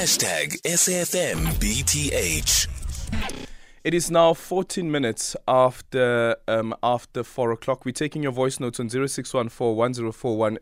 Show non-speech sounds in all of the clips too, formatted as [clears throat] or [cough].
Hashtag SAFMBTH. It is now 14 minutes after um, after 4 o'clock. We're taking your voice notes on 0614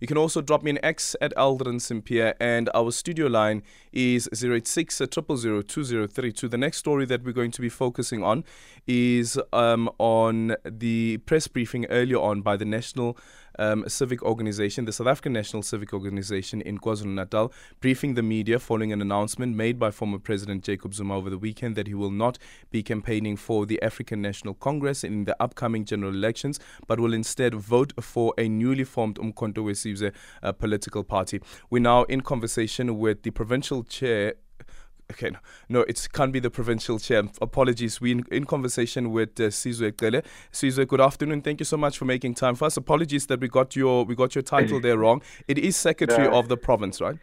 You can also drop me an X at Aldrin Sampear, and our studio line is 086 2032. The next story that we're going to be focusing on is um, on the press briefing earlier on by the National um, civic organization, the South African National Civic Organization in KwaZulu Natal, briefing the media following an announcement made by former President Jacob Zuma over the weekend that he will not be campaigning for the African National Congress in the upcoming general elections, but will instead vote for a newly formed Umkhonto we uh, political party. We're now in conversation with the provincial chair okay, no, no, it can't be the provincial chair. Apologies. We're in, in conversation with uh, Sizwe Ncele. Sizwe, good afternoon. Thank you so much for making time for us. Apologies that we got your we got your title there wrong. It is secretary of the province, right?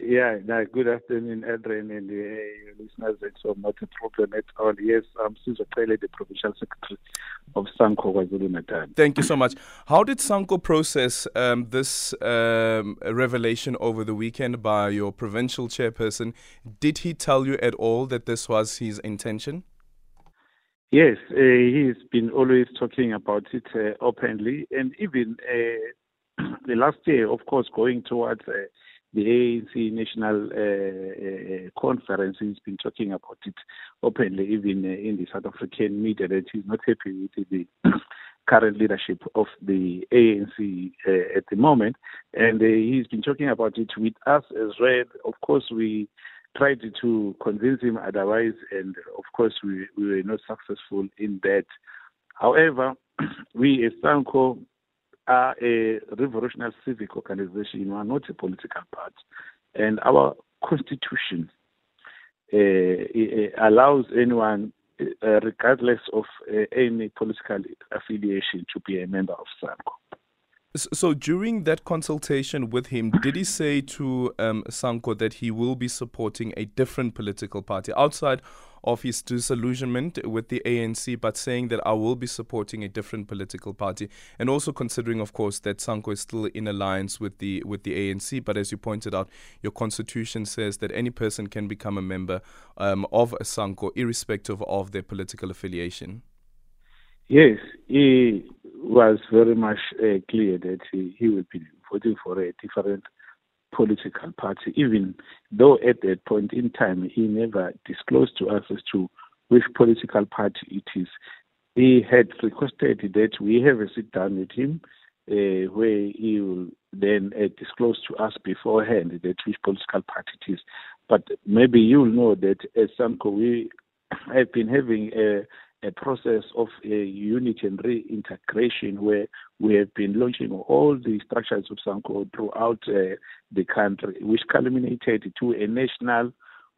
Yeah, no, good afternoon, Adrian, and uh, listeners. It's uh, not a problem at all. Yes, I'm Sizwe Ncele, the provincial secretary of SANCO KwaZulu Natal. Thank you so much. How did SANCO process um, this um, revelation over the weekend by your provincial chairperson? Did he tell you at all that this was his intention? Yes, uh, he's been always talking about it uh, openly, and even uh, [clears throat] the last year, of course, going towards uh, the ANC National uh, uh, Conference has been talking about it openly, even uh, in the South African media, that he's not happy with the [clears throat] current leadership of the ANC uh, at the moment. And uh, he's been talking about it with us as well. Of course, we tried to convince him otherwise, and of course, we, we were not successful in that. However, [clears throat] we as SANCO are a revolutionary civic organization. We are not a political party. And our constitution uh, allows anyone, uh, regardless of uh, any political affiliation, to be a member of SANCO. So during that consultation with him, did he say to um, SANCO that he will be supporting a different political party outside of his disillusionment with the ANC, but saying that I will be supporting a different political party, and also considering, of course, that SANCO is still in alliance with the with the ANC. But as you pointed out, your constitution says that any person can become a member um, of a SANCO, irrespective of their political affiliation. Yes, he was very much uh, clear that he, he will be voting for a different political party, even though at that point in time he never disclosed to us as to which political party it is. He had requested that we have a sit down with him uh, where he will then uh, disclose to us beforehand that which political party it is. But maybe you'll know that as SANCO, we have been having a a process of a unity and reintegration where we have been launching all the structures of SANCO throughout uh, the country, which culminated to a national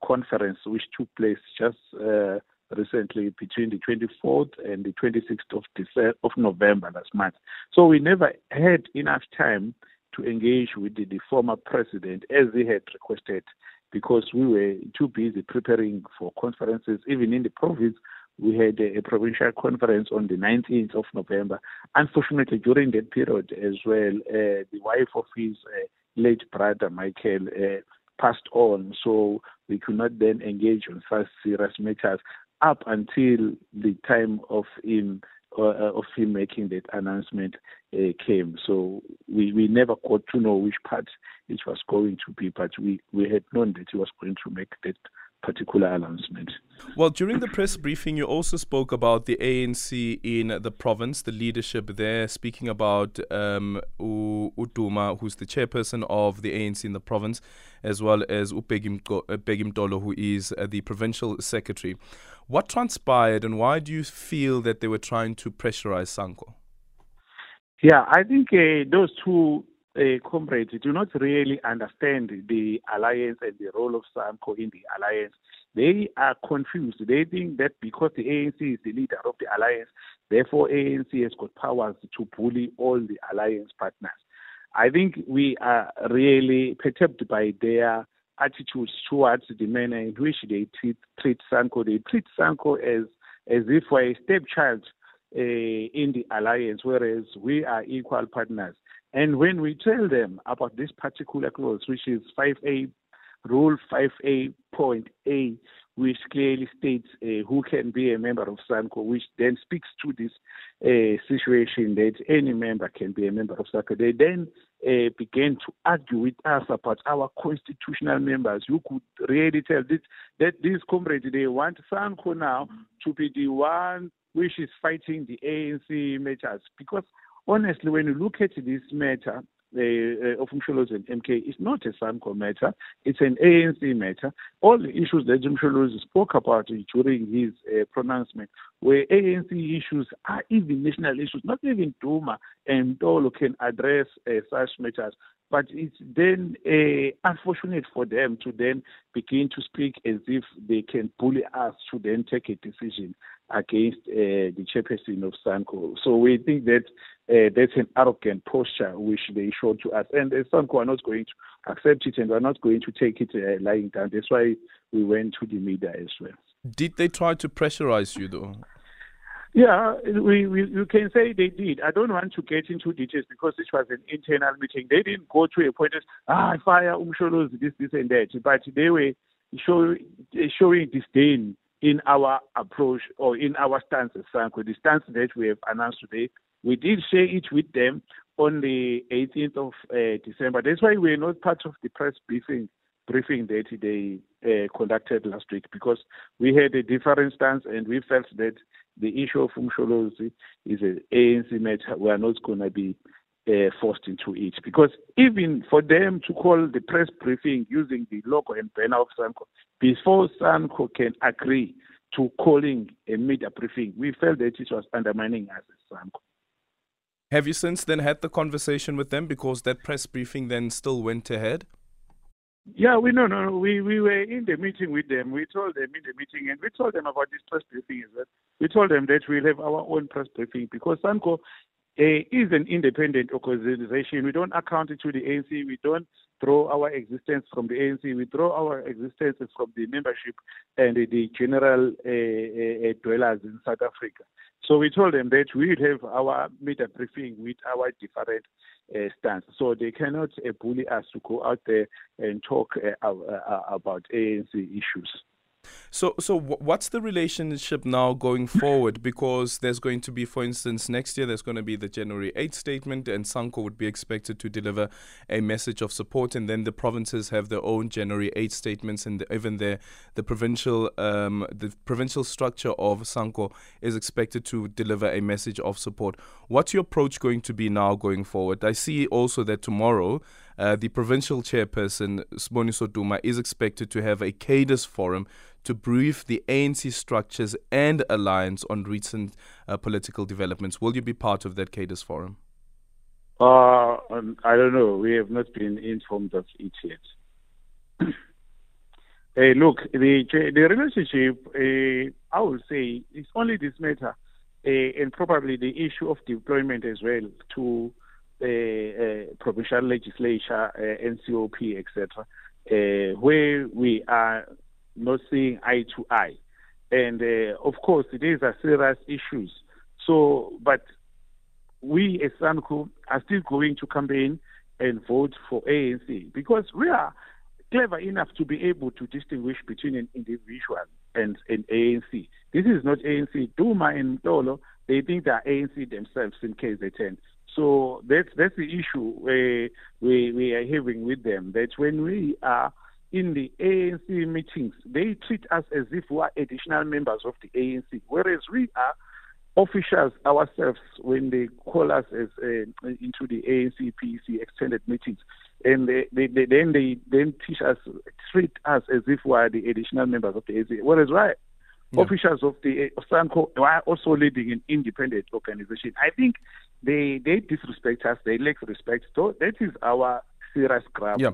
conference which took place just uh, recently between the 24th and the 26th of, December, of November last month. So we never had enough time to engage with the, the former president as he had requested because we were too busy preparing for conferences, even in the province we had a, a, provincial conference on the 19th of November. Unfortunately, during that period as well, uh, the wife of his uh, late brother, Michael, uh, passed on, so we could not then engage on such serious matters up until the time of him uh, uh, of him making that announcement uh, came. So we, we never got to know which part it was going to be, but we, we had known that he was going to make that particular announcement. Well, during the press briefing, you also spoke about the ANC in the province, the leadership there, speaking about um, Uduma, who's the chairperson of the ANC in the province, as well as uBheki Mtolo, who is uh, the provincial secretary. What transpired, and why do you feel that they were trying to pressurize SANCO? Yeah, I think uh, those two uh, comrades do not really understand the alliance and the role of SANCO in the alliance. They are confused. They think that because the ANC is the leader of the alliance, therefore ANC has got powers to bully all the alliance partners. I think we are really perturbed by their attitudes towards the manner in which they treat, treat SANCO. They treat SANCO as as if we're a stepchild uh, in the alliance, whereas we are equal partners. And when we tell them about this particular clause, which is 5A Rule 5A point A, which clearly states uh, who can be a member of SANCO, which then speaks to this uh, situation that any member can be a member of SANCO. They then uh, began to argue with us about our constitutional members who could really tell this, that these comrades, they want SANCO now to be the one which is fighting the ANC matters. Because honestly, when you look at this matter, uh, of and MK is not a SANCO matter, it's an ANC matter. All the issues that Msholozi spoke about during his uh, pronouncement were ANC issues, are even national issues, not even Duma and Mtolo can address uh, such matters. But it's then uh, unfortunate for them to then begin to speak as if they can bully us to then take a decision against uh, the chairperson of SANCO. So we think that uh, that's an arrogant posture which they showed to us. And uh, SANCO are not going to accept it and we're not going to take it uh, lying down. That's why we went to the media as well. Did they try to pressurize you though? Yeah, we, we you can say they did. I don't want to get into details because this was an internal meeting. They didn't go to a point of ah fire Umsholozi this this and that, but they were show, showing disdain in our approach or in our stance SANCO, the stance that we have announced today. We did share it with them on the 18th of uh, December. That's why we're not part of the press briefing briefing that they uh, conducted last week because we had a different stance and we felt that the issue of Umsholozi is an ANC matter. We are not going to be uh, forced into it. Because even for them to call the press briefing using the logo and banner of SANCO, before SANCO can agree to calling a media briefing, we felt that it was undermining us as SANCO. Have you since then had the conversation with them because that press briefing then still went ahead? Yeah, we no no we we were in the meeting with them. We told them in the meeting and we told them about this press briefing as well. We told them that we'll have our own press briefing because SANCO uh, is an independent organization. We don't account it to the ANC. We don't draw our existence from the ANC. We draw our existence from the membership and the general uh, uh, dwellers in South Africa. So we told them that we will have our media briefing with our different uh, stance. So they cannot uh, bully us to go out there and talk uh, about ANC issues. So, so what's the relationship now going forward? Because there's going to be, for instance, next year there's going to be the January 8th statement, and SANCO would be expected to deliver a message of support, and then the provinces have their own January 8th statements, and even the the provincial um, the provincial structure of SANCO is expected to deliver a message of support. What's your approach going to be now going forward? I see also that tomorrow. Uh, the provincial chairperson, Siboniso Duma, is expected to have a cadres forum to brief the ANC structures and alliance on recent uh, political developments. Will you be part of that cadres forum? Uh, um, I don't know. We have not been informed of it yet. [clears throat] hey, look, the the relationship, uh, I would say, it's only this matter, uh, and probably the issue of deployment as well to Eh, eh, provincial legislature, eh, NCOP, etc., where we are not seeing eye to eye. And of course, these are serious issues. So, but we as SANCO are still going to campaign and vote for ANC because we are clever enough to be able to distinguish between an individual and an ANC. This is not ANC. Duma and Mtolo, they think they are ANC themselves in case they turn. So that's that's the issue we we we are having with them. That when we are in the ANC meetings, they treat us as if we are additional members of the ANC, whereas we are officials ourselves when they call us as uh, into the ANC PEC extended meetings, and they, they, they, then they then teach us treat us as if we are the additional members of the ANC, whereas right. Yeah. Officials of the of SANCO are also leading an independent organization. I think they they disrespect us. They lack respect. So that is our serious gripe. Yeah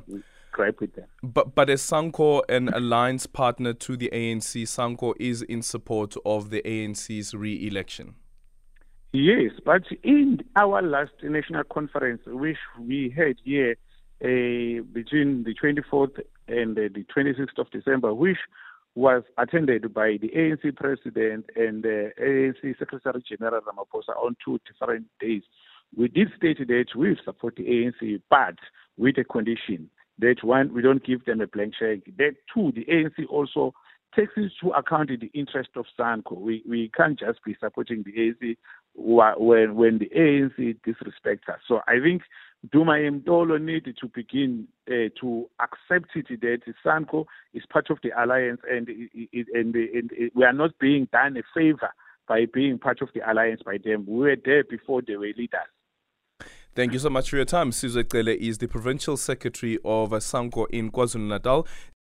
gripe with them. But but as SANCO an alliance partner to the ANC, SANCO is in support of the ANC's re-election. Yes, but in our last national conference, which we had here uh, between the 24th and uh, the 26th of December, which was attended by the ANC president and the ANC Secretary General Ramaphosa on two different days. We did state that we support the ANC, but with a condition that one, we don't give them a blank check. That two, the ANC also takes into account the interest of SANCO. We we can't just be supporting the ANC when when the ANC disrespects us. So I think Duma Mtolo needed to begin uh, to accept it that SANCO is part of the alliance and and, and we are not being done a favor by being part of the alliance by them. We were there before they were leaders. Thank you so much for your time. Sizwe Ncele is the Provincial Secretary of SANCO in KwaZulu-Natal.